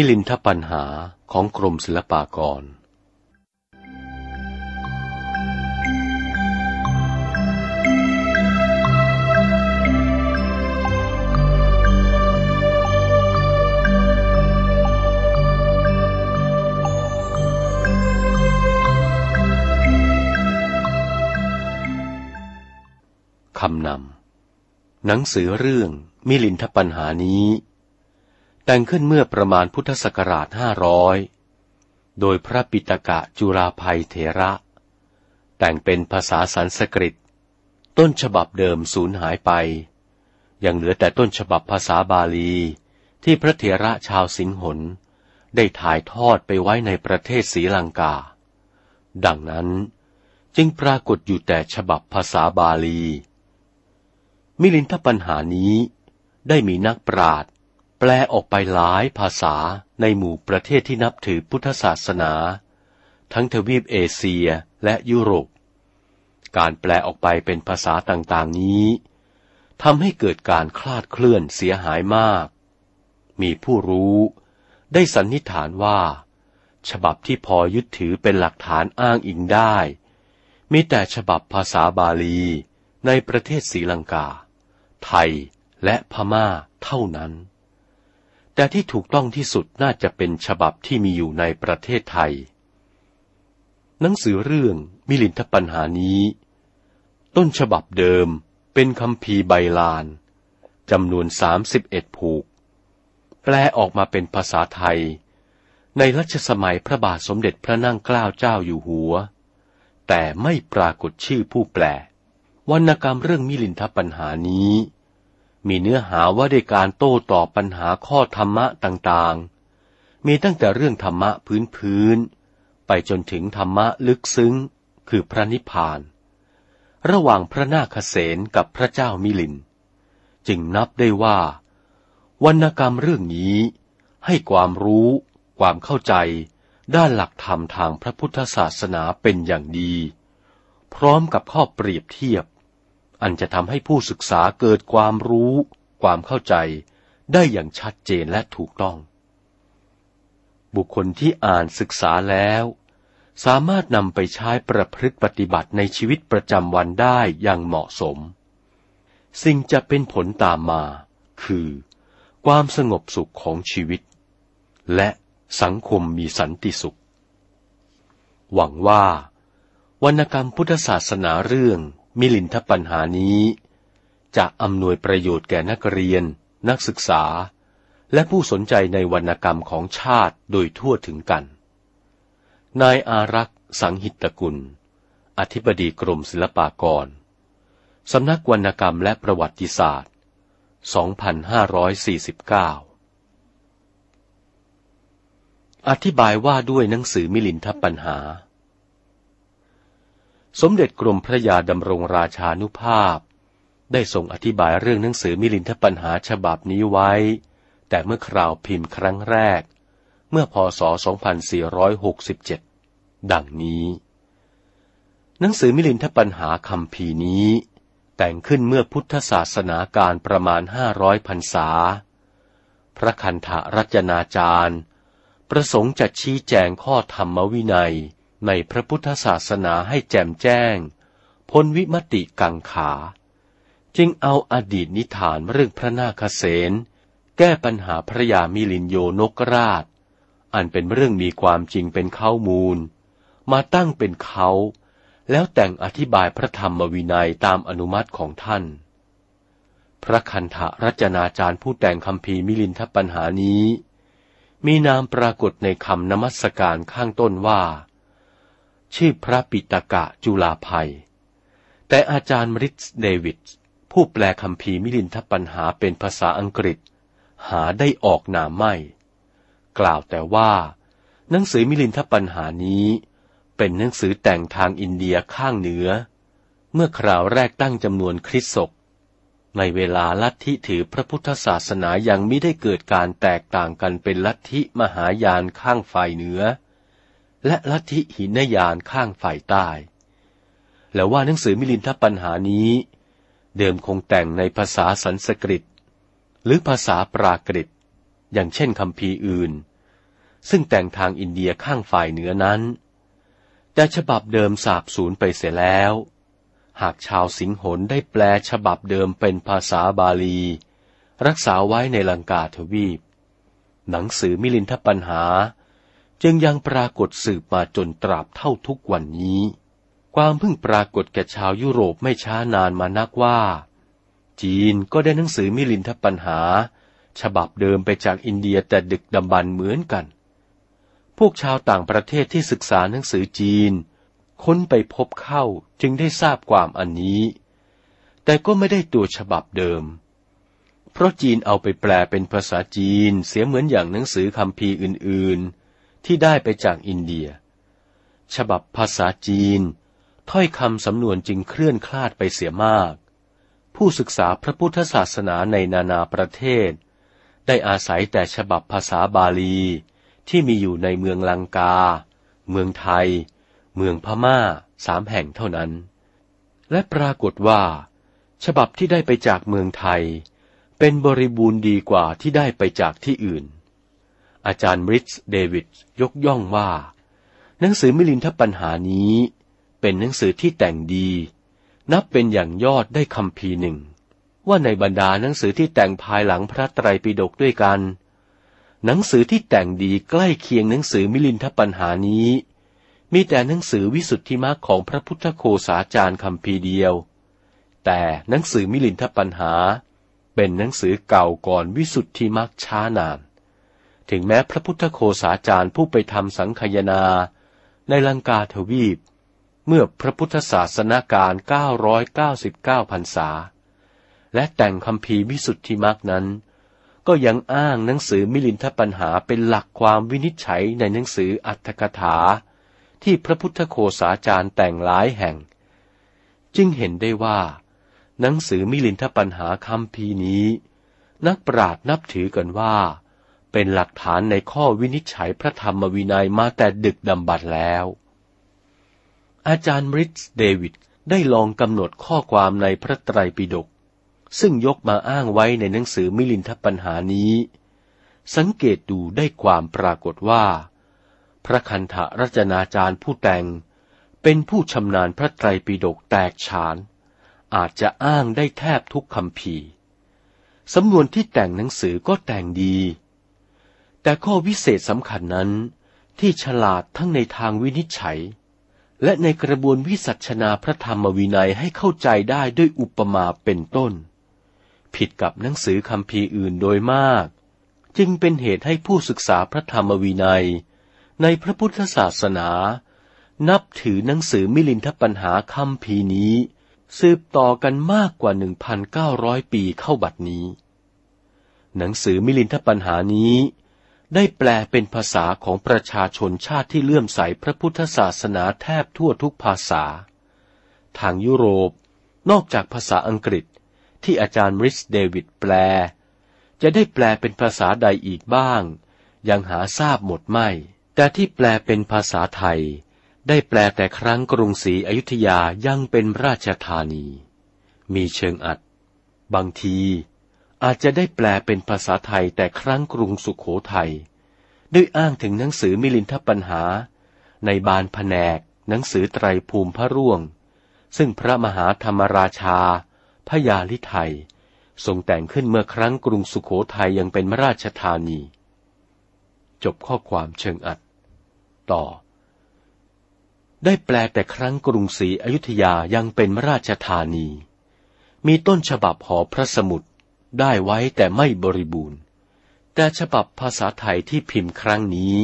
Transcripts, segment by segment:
มิลินทปัญหาของกรมศิลปากร คำนำ หนังสือเรื่องมิลินทปัญหานี้ แต่งขึ้นเมื่อประมาณพุทธศักราชห้าร้อยโดยพระปิตกะจุราภัยเถระ แต่งเป็นภาษาสันสกฤต ต้นฉบับเดิมสูญหายไป ยังเหลือแต่ต้นฉบับภาษาบาลีที่พระเถระชาวสิงหน ได้ถ่ายทอดไปไว้ในประเทศศรีลังกา ดังนั้นจึงปรากฏอยู่แต่ฉบับภาษาบาลี มิลินทปัญหานี้ได้มีนักปราชญ์ แปลออกไปหลายภาษาในหมู่ประเทศที่นับถือพุทธศาสนา ทั้งทวีปเอเชียและยุโรป การแปลออกไปเป็นภาษาต่างๆนี้ทำให้เกิดการคลาดเคลื่อนเสียหายมาก มีผู้รู้ได้สันนิษฐานว่า ฉบับที่พอยึดถือเป็นหลักฐานอ้างอิงได้ มีแต่ฉบับภาษาบาลีในประเทศศรีลังกา ไทยและพม่าเท่านั้น แต่ที่ถูกต้องที่สุดน่าจะเป็นฉบับที่มีอยู่ในประเทศไทย หนังสือเรื่องมิลินทปัญหานี้ ต้นฉบับเดิมเป็นคำพีใบลานจำนวนสามสิบเอ็ดผูก แปลออกมาเป็นภาษาไทย ในรัชสมัยพระบาทสมเด็จพระนั่งเกล้าเจ้าอยู่หัว แต่ไม่ปรากฏชื่อผู้แปลวรรณกรรมเรื่องมิลินทปัญหานี้ มีเนื้อหาว่าด้วยการโต้ตอบปัญหาข้อธรรมะต่างๆ มีตั้งแต่เรื่องธรรมะพื้นๆ ไปจนถึงธรรมะลึกซึ้ง คือพระนิพพาน ระหว่างพระนาคเษนกับพระเจ้ามิลิน จึงนับได้ว่า วรรณกรรมเรื่องนี้ ให้ความรู้ ความเข้าใจ ด้านหลักธรรมทางพระพุทธศาสนาเป็นอย่างดี พร้อมกับข้อเปรียบเทียบ อันจะทำให้ผู้ศึกษาเกิดความรู้ ความเข้าใจ ได้อย่างชัดเจนและถูกต้อง บุคคลที่อ่านศึกษาแล้ว สามารถนำไปใช้ประพฤติปฏิบัติในชีวิตประจำวันได้อย่างเหมาะสม สิ่งจะเป็นผลตามมา คือ ความสงบสุขของชีวิต และสังคมมีสันติสุข หวังว่าวรรณกรรมพุทธศาสนาเรื่อง มิลินทปัญหานี้จะอำนวยประโยชน์แก่นักเรียน นักศึกษา และผู้สนใจในวรรณกรรมของชาติโดยทั่วถึงกัน นายอารักษ์ สังหิตกุล อธิบดีกรมศิลปากร สำนักวรรณกรรมและประวัติศาสตร์ 2549 อธิบายว่าด้วยหนังสือมิลินทปัญหา สมเด็จกรมพระยาดำรงราชานุภาพ ได้ทรงอธิบายเรื่องหนังสือมิลินทปัญหาฉบับนี้ไว้ แต่เมื่อคราวพิมพ์ครั้งแรก เมื่อพศ 2467 ดังนี้ หนังสือมิลินทปัญหาคำพีนี้ แต่งขึ้นเมื่อพุทธศาสนาการประมาณห้าร้อยพรรษา พระคันธรัจนาจารย์ ประสงค์จะชี้แจงข้อธรรมวินัย ในพระพุทธศาสนาให้แจ่มแจ้ง พ้นวิมติกังขา จึงเอาอดีตนิทานเรื่องพระนาคเษนแก้ปัญหาพระยามิลินโยนกราช อันเป็นเรื่องมีความจริงเป็นเค้ามูล มาตั้งเป็นเค้า แล้วแต่งอธิบายพระธรรมวินัยตามอนุมัติของท่าน พระคันถรจนาจารย์ผู้แต่งคัมภีร์มิลินทปัญหานี้ มีนามปรากฏในคำนมัสการข้างต้นว่า ชื่อพระปิฎกจุฬาภัย แต่อาจารย์ริสเดวิดผู้แปลคัมภีร์มิลินทปัญหาเป็นภาษาอังกฤษ หาได้ออกนามไม่ กล่าวแต่ว่า หนังสือมิลินทปัญหานี้ เป็นหนังสือแต่งทางอินเดียข้างเหนือ เมื่อคราวแรกตั้งจำนวนคริสตศกในเวลาลัทธิถือพระพุทธศาสนายังไม่ได้เกิดการแตกต่างกันเป็นลัทธิมหายานข้างฝ่ายเหนือ และลัทธิหินยานข้างฝ่ายใต้ แล้วว่าหนังสือมิลินทปัญหานี้ เดิมคงแต่งในภาษาสันสกฤต หรือภาษาปรากฤต อย่างเช่นคำพีอื่น ซึ่งแต่งทางอินเดียข้างฝ่ายเหนือนั้น แต่ฉบับเดิมสาบสูญไปเสียแล้ว หากชาวสิงหนได้แปลฉบับเดิมเป็นภาษาบาลี รักษาไว้ในลังกาทวีป หนังสือมิลินทปัญหา จึงยังปรากฏสืบมาจนตราบเท่าทุกวันนี้ ความเพิ่งปรากฏแก่ชาวยุโรปไม่ช้านานมานักว่า จีนก็ได้หนังสือมิลินทปัญหา ฉบับเดิมไปจากอินเดียแต่ดึกดำบรรเหมือนกัน พวกชาวต่างประเทศที่ศึกษาหนังสือจีน ค้นไปพบเข้าจึงได้ทราบความอันนี้ แต่ก็ไม่ได้ตัวฉบับเดิม เพราะจีนเอาไปแปลเป็นภาษาจีนเสียเหมือนอย่างหนังสือคำพีอื่นๆ ที่ได้ไปจากอินเดีย ฉบับภาษาจีน ถ้อยคำสำนวนจึงเคลื่อนคลาดไปเสียมาก ผู้ศึกษาพระพุทธศาสนาในนานาประเทศ ได้อาศัยแต่ฉบับภาษาบาลีที่มีอยู่ในเมืองลังกา เมืองไทย เมืองพม่าสามแห่งเท่านั้น และปรากฏว่า ฉบับที่ได้ไปจากเมืองไทย เป็นบริบูรณ์ดีกว่าที่ได้ไปจากที่อื่น อาจารย์บริส์เดวิดยกย่องว่า หนังสือมิลินทปัญหานี้ เป็นหนังสือที่แต่งดี นับเป็นอย่างยอดได้คำพีหนึ่ง ว่าในบรรดาหนังสือที่แต่งภายหลังพระไตรปิฎกด้วยกัน หนังสือที่แต่งดีใกล้เคียงหนังสือมิลินทปัญหานี้ มีแต่หนังสือวิสุทธิมรรคของพระพุทธโคสาจารย์คำพีเดียว แต่หนังสือมิลินทปัญหา เป็นหนังสือเก่าก่อนวิสุทธิมรรคช้านาน ถึงแม้พระพุทธโคสาจารย์ผู้ไปทำสังคยนา ในลังกาทวีป เมื่อพระพุทธศาสนาการ 999พรรษา และแต่งคำพีวิสุทธิมรรคนั้น ก็ยังอ้างหนังสือมิลินทปัญหาเป็นหลักความวินิจฉัยในหนังสืออัตถกถา ที่พระพุทธโคสาจารย์แต่งหลายแห่ง จึงเห็นได้ว่า หนังสือมิลินทปัญหาคำพีนี้ นักปราชญ์นับถือกันว่า เป็นหลักฐานในข้อวินิจฉัยพระธรรมวินัยมาแต่ดึกดำบรรแล้ว อาจารย์ริสเดวิดได้ลองกำหนดข้อความในพระไตรปิฎกซึ่งยกมาอ้างไว้ในหนังสือมิลินทปัญหานี้ สังเกตดูได้ความปรากฏว่า พระคันธรัจนาจารย์ผู้แต่ง เป็นผู้ชำนาญพระไตรปิฎกแตกฉาน อาจจะอ้างได้แทบทุกคำพีสำนวนที่แต่งหนังสือก็แต่งดี แต่ข้อวิเศษสำคัญนั้นที่ฉลาดทั้งในทางวินิจฉัย และในกระบวนวิสัชนาพระธรรมวินัยให้เข้าใจได้ด้วยอุปมาเป็นต้น ผิดกับหนังสือคำพีอื่นโดยมาก จึงเป็นเหตุให้ผู้ศึกษาพระธรรมวินัย ในพระพุทธศาสนา นับถือหนังสือมิลินทปัญหาคำพีนี้ สืบต่อกันมากกว่า 1,900 ปีเข้าบัดนี้ หนังสือมิลินทปัญหานี้ ได้แปลเป็นภาษาของประชาชนชาติที่เลื่อมใสพระพุทธศาสนาแทบทั่วทุกภาษา ทางยุโรป นอกจากภาษาอังกฤษที่อาจารย์ริสเดวิดแปล จะได้แปลเป็นภาษาใดอีกบ้าง ยังหาทราบหมดไม่ แต่ที่แปลเป็นภาษาไทย ได้แปลแต่ครั้งกรุงศรีอยุธยายังเป็นราชธานี มีเชิงอัด บางที อาจจะได้แปลเป็นภาษาไทยแต่ครั้งกรุงสุขโขทัยด้วยอ้างถึงหนังสือมิลินทปัญหา ในบานแผนก หนังสือไตรภูมิพระร่วง ซึ่งพระมหาธรรมราชาพยาลิไทยทรงแต่งขึ้นเมื่อครั้งกรุงสุขโขทัยยังเป็นมราชธานี จบข้อความเชิงอัด ต่อ ได้แปลแต่ครั้งกรุงศรีอยุธยายังเป็นมราชธานี มีต้นฉบับหอพระสมุด ได้ไว้แต่ไม่บริบูรณ์ แต่ฉบับภาษาไทยที่พิมพ์ครั้งนี้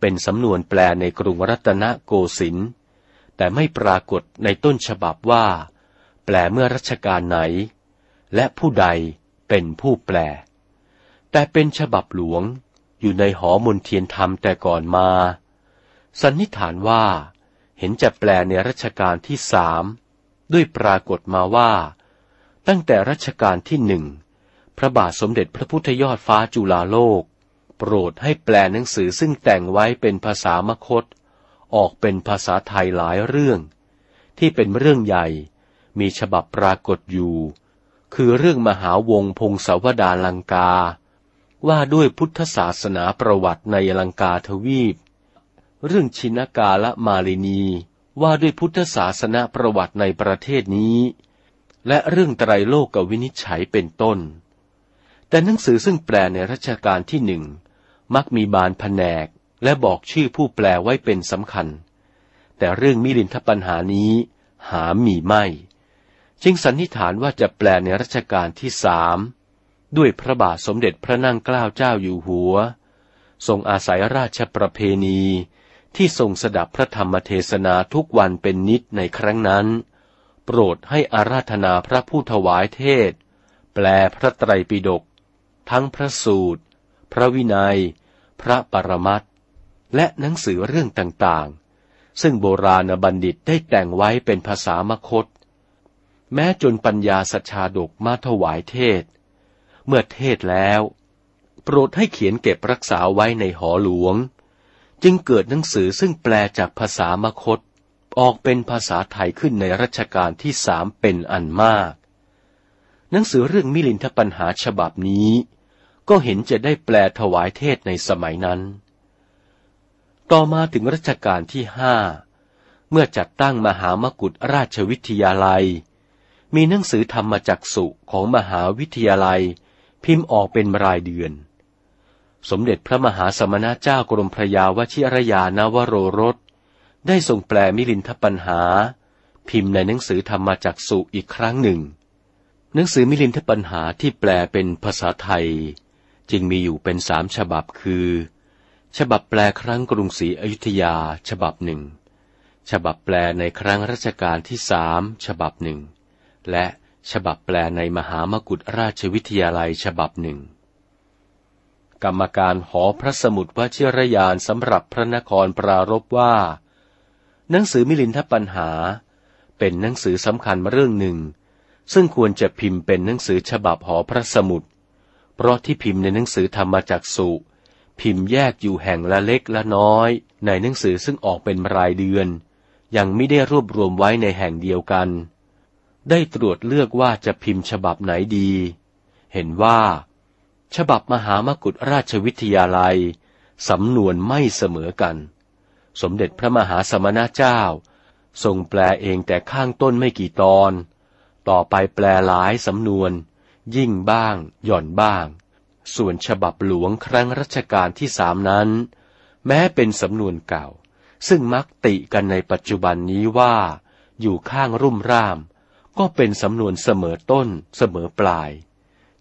เป็นสำนวนแปลในกรุงรัตนโกสินทร์แต่ไม่ปรากฏในต้นฉบับว่า แปลเมื่อรัชกาลไหน และผู้ใดเป็นผู้แปล แต่เป็นฉบับหลวงอยู่ในหอมนเทียนธรรมแต่ก่อนมา สันนิษฐานว่า เห็นจะแปลในรัชกาลที่สามด้วยปรากฏมาว่า ตั้งแต่รัชกาลที่หนึ่ง พระบาทสมเด็จพระพุทธยอดฟ้าจุฬาโลก โปรดให้แปลหนังสือซึ่งแต่งไว้เป็นภาษามคต ออกเป็นภาษาไทยหลายเรื่อง ที่เป็นเรื่องใหญ่ มีฉบับปรากฏอยู่ คือเรื่องมหาวงพงศาวดารลังกา ว่าด้วยพุทธศาสนาประวัติในลังกาทวีป เรื่องชินกาละมาลินีว่าด้วยพุทธศาสนาประวัติในประเทศนี้ และเรื่องไตรโลกกวินิจฉัยเป็นต้น แต่หนังสือซึ่งแปลในรัชกาลที่หนึ่งมักมีบานแผนกและบอกชื่อผู้แปลไว้เป็นสำคัญ แต่เรื่องมิลินทปัญหานี้หามีไม่ จึงสันนิษฐานว่าจะแปลในรัชกาลที่สามด้วยพระบาทสมเด็จพระนั่งเกล้าเจ้าอยู่หัว ทรงอาศัยราชประเพณีที่ทรงสดับพระธรรมเทศนาทุกวันเป็นนิดในครั้งนั้น โปรดให้อาราธนาพระผู้ถวายเทศ แปลพระไตรปิฎกทั้งพระสูตร พระวินัย พระปรมัตและหนังสือเรื่องต่างๆ ซึ่งโบราณบัณฑิตได้แต่งไว้เป็นภาษามคต แม้จนปัญญาสัชาดกมาถวายเทศ เมื่อเทศแล้ว โปรดให้เขียนเก็บรักษาไว้ในหอหลวง จึงเกิดหนังสือซึ่งแปลจากภาษามคต ออกเป็นภาษาไทยขึ้นในรัชกาลที่สามเป็นอันมาก หนังสือเรื่องมิลินทปัญหาฉบับนี้ ก็เห็นจะได้แปลถวายเทศในสมัยนั้น ต่อมาถึงรัชกาลที่ห้าเมื่อจัดตั้งมหามกุฏราชวิทยาลัย มีหนังสือธรรมจักสุของมหาวิทยาลัย พิมพ์ออกเป็นรายเดือน สมเด็จพระมหาสมณเจ้ากรมพระยาวชิรยานวโรรส ได้ส่งแปลมิลินทปัญหา พิมพ์ในหนังสือธรรมจักสุอีกครั้งหนึ่ง หนังสือมิลินทปัญหาที่แปลเป็นภาษาไทย จึงมีอยู่เป็นสามฉบับคือ ฉบับแปลครั้งกรุงศรีอยุธยา ฉบับหนึ่ง ฉบับแปลในครั้งรัชกาลที่สามฉบับหนึ่ง และฉบับแปลในมหามกุฏราชวิทยาลัยฉบับหนึ่ง กรรมการหอพระสมุดวชิรยานสำหรับพระนครปรารบว่า หนังสือมิลินทปัญหา เป็นหนังสือสำคัญเรื่องหนึ่ง ซึ่งควรจะพิมพ์เป็นหนังสือฉบับหอพระสมุดเพราะที่พิมพ์ในหนังสือธรรมจักสุพิมพ์แยกอยู่แห่งละเล็กละน้อย ในหนังสือซึ่งออกเป็นรายเดือน ยังไม่ได้รวบรวมไว้ในแห่งเดียวกัน ได้ตรวจเลือกว่าจะพิมพ์ฉบับไหนดี เห็นว่า ฉบับมหามกุฏราชวิทยาลัย สำนวนไม่เสมอกัน สมเด็จพระมหาสมณเจ้า ทรงแปลเองแต่ข้างต้นไม่กี่ตอน ต่อไปแปลหลายสำนวน ยิ่งบ้าง หย่อนบ้าง ส่วนฉบับหลวงครั้งรัชกาลที่สามนั้น แม้เป็นสำนวนเก่า ซึ่งมักติกันในปัจจุบันนี้ว่า อยู่ข้างรุ่มร่าม ก็เป็นสำนวนเสมอต้นเสมอปลาย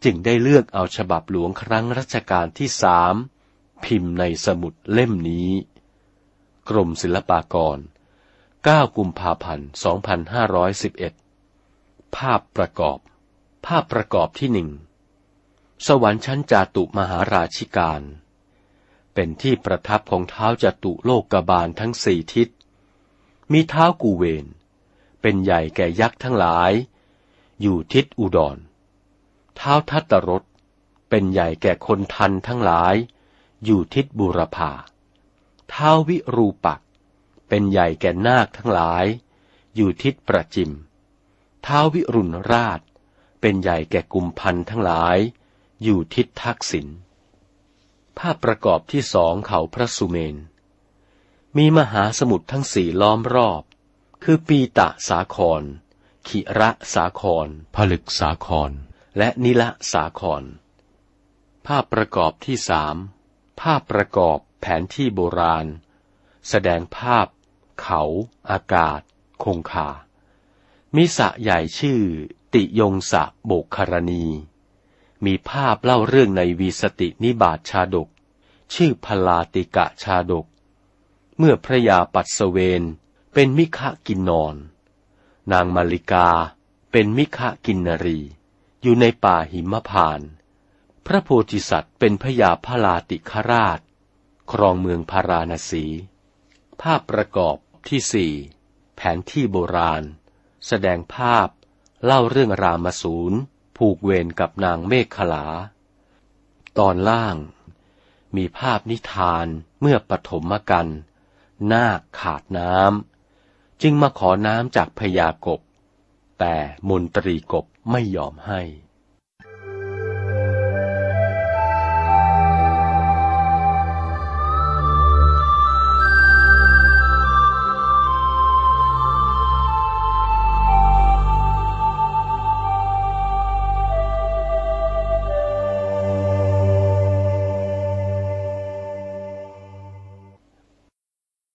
จึงได้เลือกเอาฉบับหลวงครั้งรัชกาลที่สามพิมพ์ในสมุดเล่มนี้ กรมศิลปากร 9 กุมภาพันธ์ 2511 ภาพประกอบ ภาพประกอบที่หนึ่ง สวรรค์ชั้นจาตุมหาราชิการ เป็นที่ประทับของเท้าจาตุโลกกบาลทั้งสี่ทิศ มีเท้ากูเวน เป็นใหญ่แก่ยักษ์ทั้งหลาย อยู่ทิศอุดร เท้าทัตตรสเป็นใหญ่แก่คนทันทั้งหลาย อยู่ทิศบุรพา ท้าวิรูปัก เป็นใหญ่แก่นาคทั้งหลาย อยู่ทิศประจิมเท้าวิรุณราช เป็นใหญ่แก่กุมพันทั้งหลาย อยู่ทิศทักษิณ ภาพประกอบที่สองเขาพระสุเมน มีมหาสมุทรทั้งสี่ล้อมรอบ คือปีตะสาคร ขิระสาคร ผลึกสาคร และนิละสาคร ภาพประกอบที่สามภาพประกอบ แผนที่โบราณ แสดงภาพ เขา อากาศ คงคามีสะใหญ่ชื่อ ติยงสะโบกคารณี มีภาพเล่าเรื่องในวีสตินิบาตชาดก ชื่อพลาติกะชาดก เมื่อพระยาปัสเวนเป็นมิฆะกินนอน นางมาริกาเป็นมิฆะกินนรี อยู่ในป่าหิมพาน พระโพธิสัตว์เป็นพระยาพลาติคราช ครองเมืองพาราณสี ภาพประกอบที่สี่แผนที่โบราณ แสดงภาพ เล่าเรื่องรามสูรผูกเวรกับนางเมฆขลา ตอนล่าง มีภาพนิทานเมื่อปฐมกันนาคขาดน้ำ จึงมาขอน้ำจากพญากบ แต่มนตรีกบไม่ยอมให้